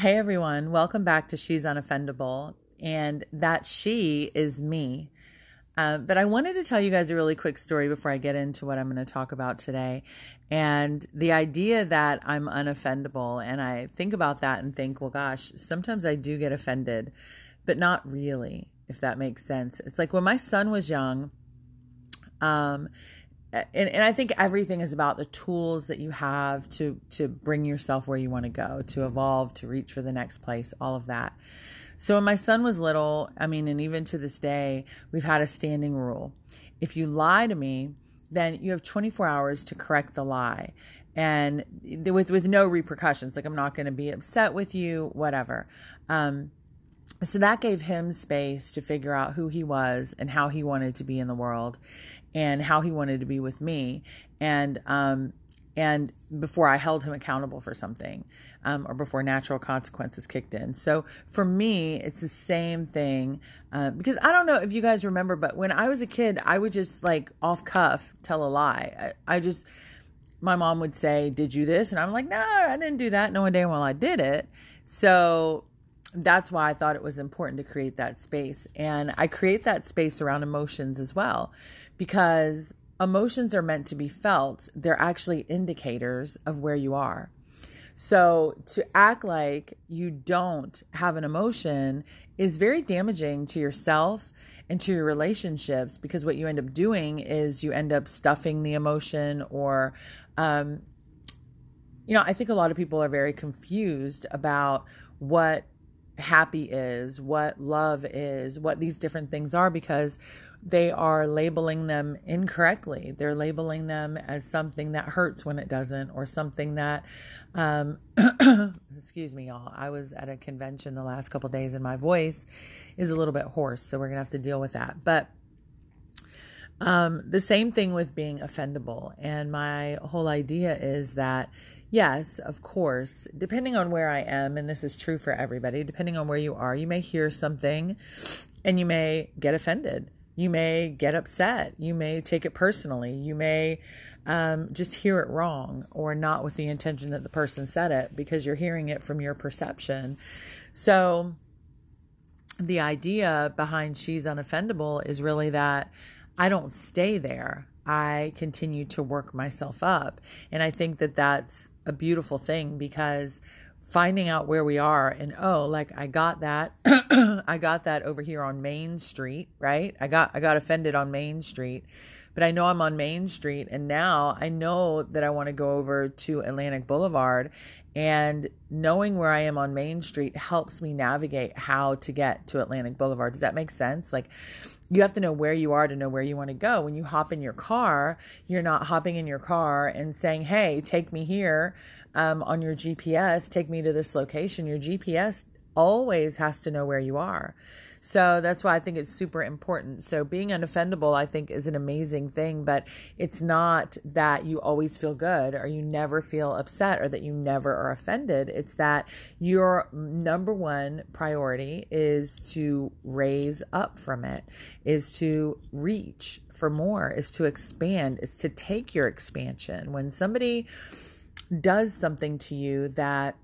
Hey everyone, welcome back to She's Unoffendable. And that she is me. Uh, but I wanted to tell you guys a really quick story before I get into what I'm going to talk about today. And the idea that I'm unoffendable, and I think about that and think, well, gosh, sometimes I do get offended, but not really, if that makes sense. It's like when my son was young, um, and, and I think everything is about the tools that you have to to bring yourself where you want to go, to evolve, to reach for the next place, all of that. So when my son was little, I mean, and even to this day, we've had a standing rule. If you lie to me, then you have 24 hours to correct the lie and with with no repercussions like i'm not going to be upset with you whatever um, so that gave him space to figure out who he was and how he wanted to be in the world and how he wanted to be with me and um and before I held him accountable for something um, or before natural consequences kicked in. So for me, it's the same thing uh, because I don't know if you guys remember, but when I was a kid, I would just like off cuff tell a lie. I, I just, my mom would say, Did you this? And I'm like, No, I didn't do that. No one day while I did it. So that's why I thought it was important to create that space. And I create that space around emotions as well because emotions are meant to be felt. They're actually indicators of where you are. So to act like you don't have an emotion is very damaging to yourself and to your relationships because what you end up doing is you end up stuffing the emotion or um, you know i think a lot of people are very confused about what happy is, what love is, what these different things are because they are labeling them incorrectly. They're labeling them as something that hurts when it doesn't, or something that, um, excuse me, y'all. I was at a convention the last couple days and my voice is a little bit hoarse, so we're to have to deal with that. But um, the same thing with being offendable. And my whole idea is that Yes, of course. Depending on where I am, and this is true for everybody, depending on where you are, you may hear something and you may get offended. You may get upset. You may take it personally. You may um, just hear it wrong or not with the intention that the person said it because you're hearing it from your perception. So, the idea behind She's Unoffendable is really that I don't stay there. I continue to work myself up. And I think that that's a beautiful thing because finding out where we are and oh like i got that i got that over here on main street right? I got i got offended on main street but i know i'm on main street and now i know that i want to go over to atlantic boulevard and knowing where i am on main street helps me navigate how to get to atlantic boulevard does that make sense like you have to know where you are to know where you want to go. When you hop in your car, you're not hopping in your car and saying, Hey, take me here um, on your GPS, take me to this location. Your GPS always has to know where you are. So that's why I think it's super important. So being unoffendable, I think, is an amazing thing, but it's not that you always feel good or you never feel upset or that you never are offended. It's that your number one priority is to raise up from it, is to reach for more, is to expand, is to take your expansion. When somebody does something to you that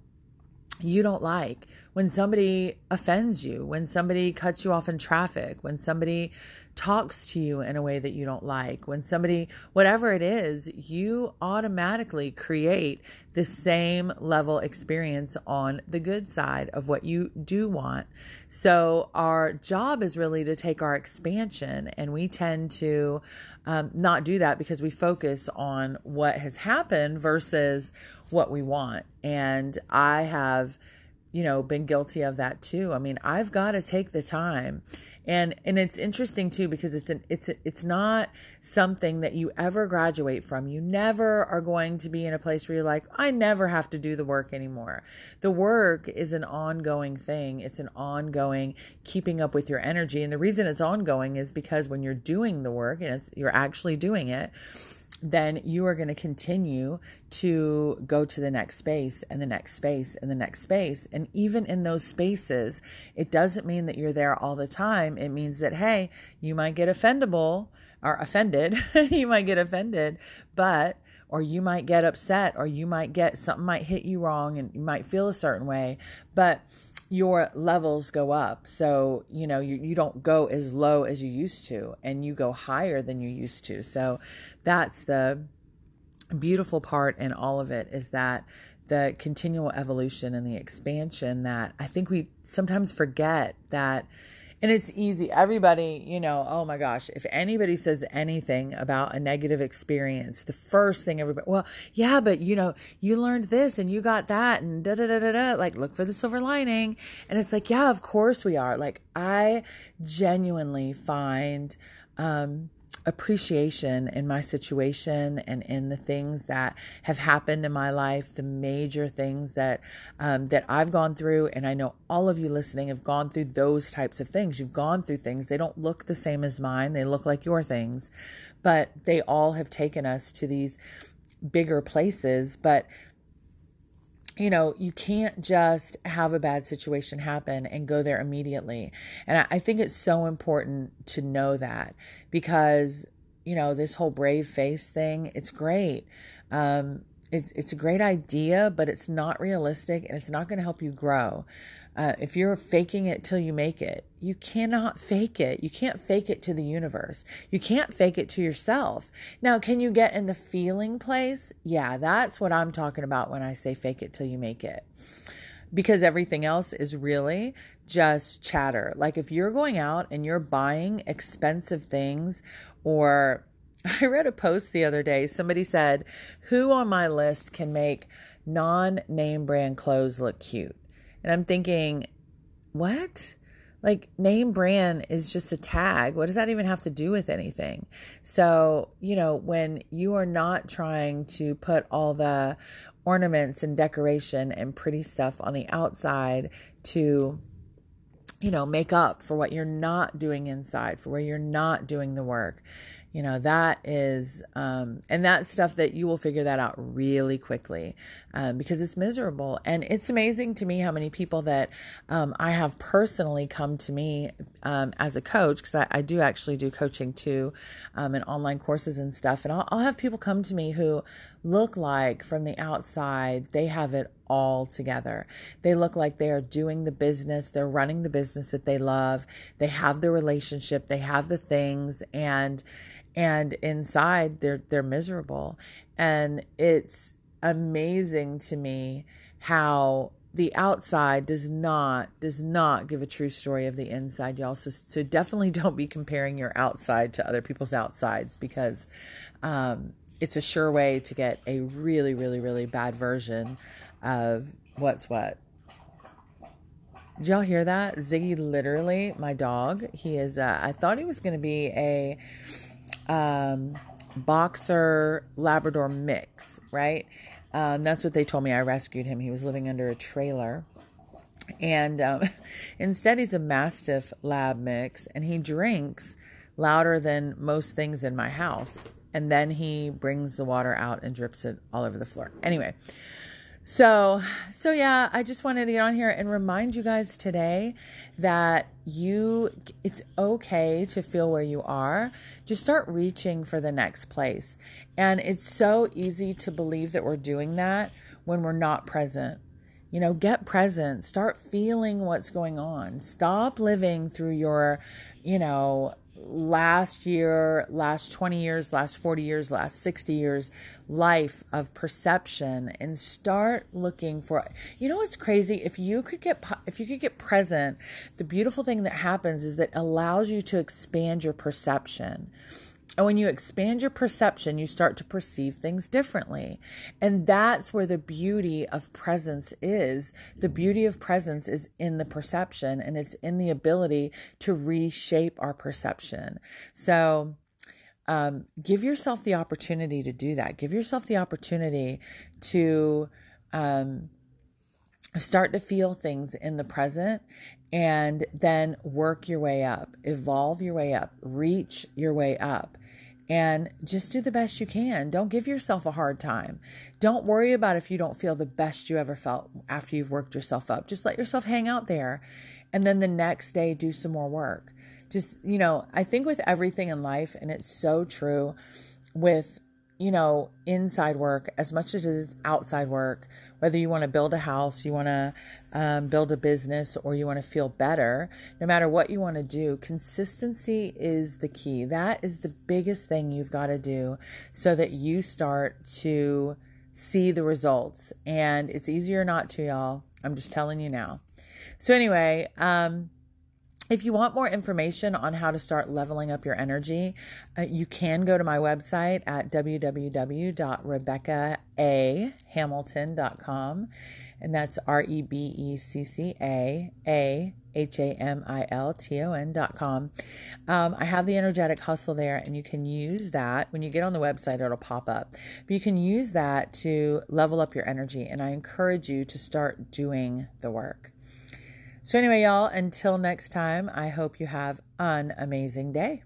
you don't like, when somebody offends you, when somebody cuts you off in traffic, when somebody talks to you in a way that you don't like, when somebody, whatever it is, you automatically create the same level experience on the good side of what you do want. So, our job is really to take our expansion, and we tend to um, not do that because we focus on what has happened versus what we want. And I have you know been guilty of that too. I mean i've got to take the time. And and it's interesting too because it's an it's it's not something that you ever graduate from. You never are going to be in a place where you're like i never have to do the work anymore. The work is an ongoing thing. It's an ongoing keeping up with your energy. And the reason it's ongoing is because when you're doing the work and it's you're actually doing it then you are going to continue to go to the next space and the next space and the next space. And even in those spaces, it doesn't mean that you're there all the time. It means that, hey, you might get offendable or offended. you might get offended, but or you might get upset or you might get something might hit you wrong and you might feel a certain way but your levels go up. So you know you, you don't go as low as you used to and you go higher than you used to. So that's the beautiful part in all of it is that the continual evolution and the expansion that I think we sometimes forget that and it's easy. Everybody, you know, oh my gosh, if anybody says anything about a negative experience, the first thing everybody, well, yeah, but you know, you learned this and you got that and da da da da da. Like, look for the silver lining. And it's like, yeah, of course we are. Like, I genuinely find, um, appreciation in my situation and in the things that have happened in my life, the major things that um, that I've gone through, and I know all of you listening have gone through those types of things. You've gone through things; they don't look the same as mine; they look like your things, but they all have taken us to these bigger places. But you know, you can't just have a bad situation happen and go there immediately. And I, I, think it's so important to know that because, you know, this whole brave face thing, it's great. Um, it's it's a great idea, but it's not realistic and it's not going to help you grow. Uh, if you're faking it till you make it, you cannot fake it. You can't fake it to the universe. You can't fake it to yourself. Now, can you get in the feeling place? Yeah, that's what I'm talking about when I say fake it till you make it. Because everything else is really just chatter. Like if you're going out and you're buying expensive things, or I read a post the other day, somebody said, Who on my list can make non name brand clothes look cute? And I'm thinking, what? Like, name brand is just a tag. What does that even have to do with anything? So, you know, when you are not trying to put all the ornaments and decoration and pretty stuff on the outside to you know, make up for what you're not doing inside, for where you're not doing the work you know that is um, and that's stuff that you will figure that out really quickly um, because it's miserable. And it's amazing to me how many people that um, i have personally come to me um, as a coach because I, I, do actually do coaching too um, and online courses and stuff. And I'll, I'll have people come to me who look like from the outside they have it all together. They look like they are doing the business, they're running the business that they love, they have the relationship, they have the things and and inside they're they're miserable. And it's amazing to me how the outside does not does not give a true story of the inside y'all. So, so definitely don't be comparing your outside to other people's outsides because um, it's a sure way to get a really really really bad version of what's what. Did y'all hear that? Ziggy literally my dog he is uh, i thought he was going to be a um, boxer Labrador mix, right? Um, that's what they told me. I rescued him. He was living under a trailer. And um, instead, he's a Mastiff Lab mix, and he drinks louder than most things in my house. And then he brings the water out and drips it all over the floor. Anyway, so, so yeah, I just wanted to get on here and remind you guys today that you it's okay to feel where you are. Just start reaching for the next place. And it's so easy to believe that we're doing that when we're not present. You know, get present, start feeling what's going on. Stop living through your, you know, last year, last 20 years, last 40 years, last 60 years life of perception and start looking for you know what's crazy? If you could get if you could get present the beautiful thing that happens is that allows you to expand your perception and when you expand your perception, you start to perceive things differently. And that's where the beauty of presence is. The beauty of presence is in the perception and it's in the ability to reshape our perception. So, um, give yourself the opportunity to do that. Give yourself the opportunity to um, start to feel things in the present and then work your way up, evolve your way up, reach your way up and just do the best you can. Don't give yourself a hard time. Don't worry about if you don't feel the best you ever felt after you've worked yourself up. Just let yourself hang out there and then the next day do some more work. Just, you know, I think with everything in life, and it's so true with you know, inside work as much as it is outside work, whether you want to build a house, you want to um, build a business, or you want to feel better, no matter what you want to do, consistency is the key. That is the biggest thing you've got to do so that you start to see the results. And it's easier not to, y'all. I'm just telling you now. So, anyway, um, if you want more information on how to start leveling up your energy, uh, you can go to my website at www.rebeccaAhamilton.com. And that's R E B E C C A A H A M I L T O N.com. Um, I have the energetic hustle there, and you can use that. When you get on the website, it'll pop up. But you can use that to level up your energy. And I encourage you to start doing the work. So, anyway, y'all, until next time, I hope you have an amazing day.